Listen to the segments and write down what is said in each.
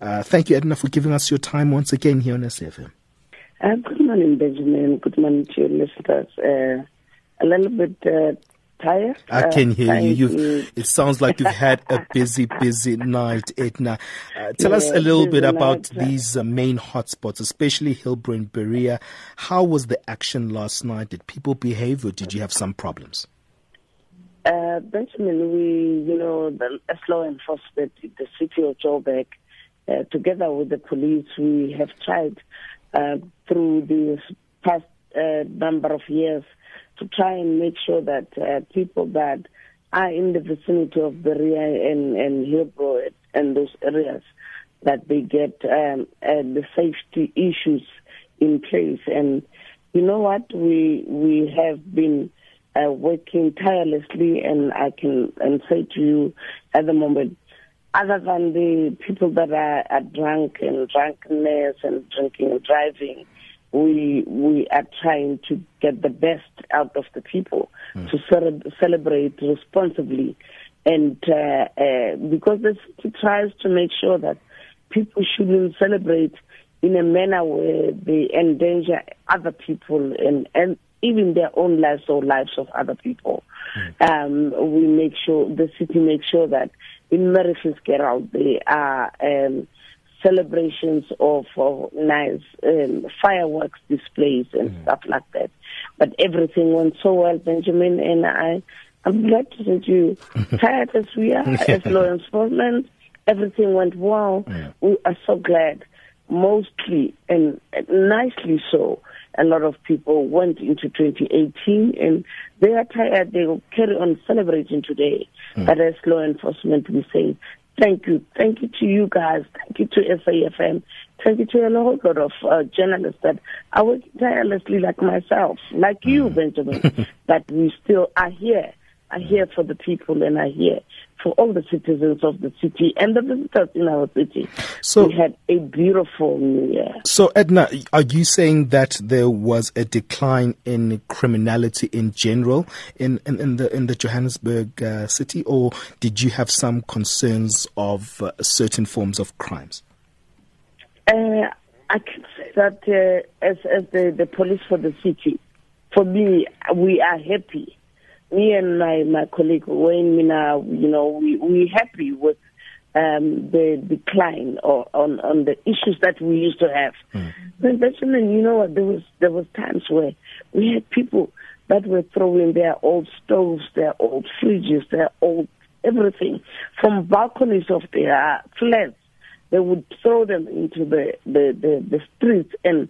Uh, thank you, Edna, for giving us your time once again here on SAFM. Uh, good morning, Benjamin. Good morning to your listeners. Uh, a little bit uh, tired. I can hear you. You've, it sounds like you've had a busy, busy night, Edna. Uh, tell yeah, us a little bit about night. these uh, main hotspots, especially Hillbrow and Berea. How was the action last night? Did people behave or did you have some problems? Uh, Benjamin, we, you know, the law enforcement in the city of Joburg, uh, together with the police, we have tried uh, through these past uh, number of years to try and make sure that uh, people that are in the vicinity of Berea and, and Hillbrow and those areas, that they get um, uh, the safety issues in place. And you know what? We we have been uh, working tirelessly, and I can and say to you at the moment, other than the people that are, are drunk and drunkenness and drinking and driving, we we are trying to get the best out of the people mm. to ce- celebrate responsibly, and uh, uh, because the city tries to make sure that people shouldn't celebrate in a manner where they endanger other people and and even their own lives or lives of other people. Mm. Um, we make sure the city makes sure that in Mauritius get out there are um, celebrations of, of nice um, fireworks displays and mm. stuff like that. But everything went so well, Benjamin, and I, I'm glad to say you, tired as we are as law enforcement, everything went well. Yeah. We are so glad, mostly and nicely so. A lot of people went into 2018 and they are tired. They will carry on celebrating today. Mm. But as law enforcement, we say Thank you. Thank you to you guys. Thank you to SAFM. Thank you to a whole lot of uh, journalists that are working tirelessly like myself, like you, mm. Benjamin, that we still are here are here for the people and are here for all the citizens of the city and the visitors in our city. So we had a beautiful New Year. So Edna, are you saying that there was a decline in criminality in general in, in, in the in the Johannesburg uh, city, or did you have some concerns of uh, certain forms of crimes? Uh, I can say that uh, as as the, the police for the city, for me, we are happy me and my, my colleague Wayne Minnaar, you know, we we happy with um, the decline or on on the issues that we used to have. Mm. Benjamin, you know what? There was there was times where we had people that were throwing their old stoves, their old fridges, their old everything from balconies of their flats they would throw them into the, the, the, the streets and,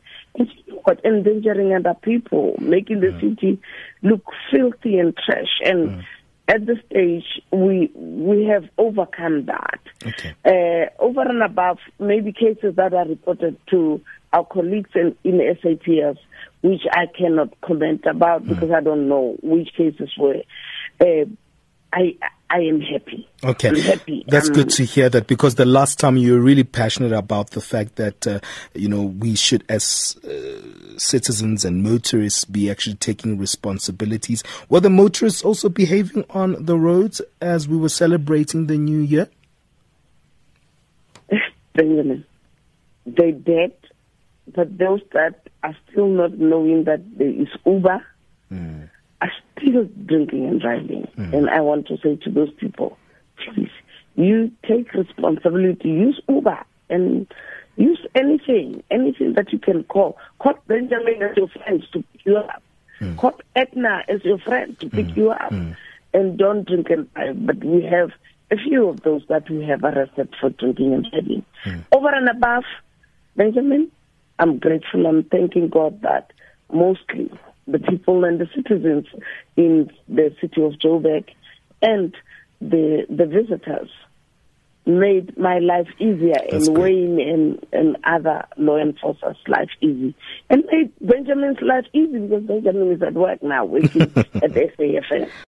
what endangering other people, making the mm. city look filthy and trash. And mm. at this stage, we we have overcome that. Okay. Uh, over and above, maybe cases that are reported to our colleagues in, in SAPS, which I cannot comment about mm. because I don't know which cases were. Uh, I I am happy. Okay, I'm happy. That's um, good to hear that because the last time you were really passionate about the fact that uh, you know we should, as uh, citizens and motorists, be actually taking responsibilities. Were the motorists also behaving on the roads as we were celebrating the new year? Benjamin, they did, but those that are still not knowing that there is Uber. Mm still drinking and driving. Mm. And I want to say to those people, please, you take responsibility. Use Uber and use anything, anything that you can call. Call Benjamin as your friend to pick you up. Mm. Call Edna as your friend to pick mm. you up. Mm. And don't drink and drive. But we have a few of those that we have arrested for drinking and driving. Mm. Over and above, Benjamin, I'm grateful. I'm thanking God that mostly the people and the citizens in the city of Joburg and the the visitors made my life easier That's and Wayne and, and other law enforcers' life easy. And made Benjamin's life easy because Benjamin is at work now working at the SAFM.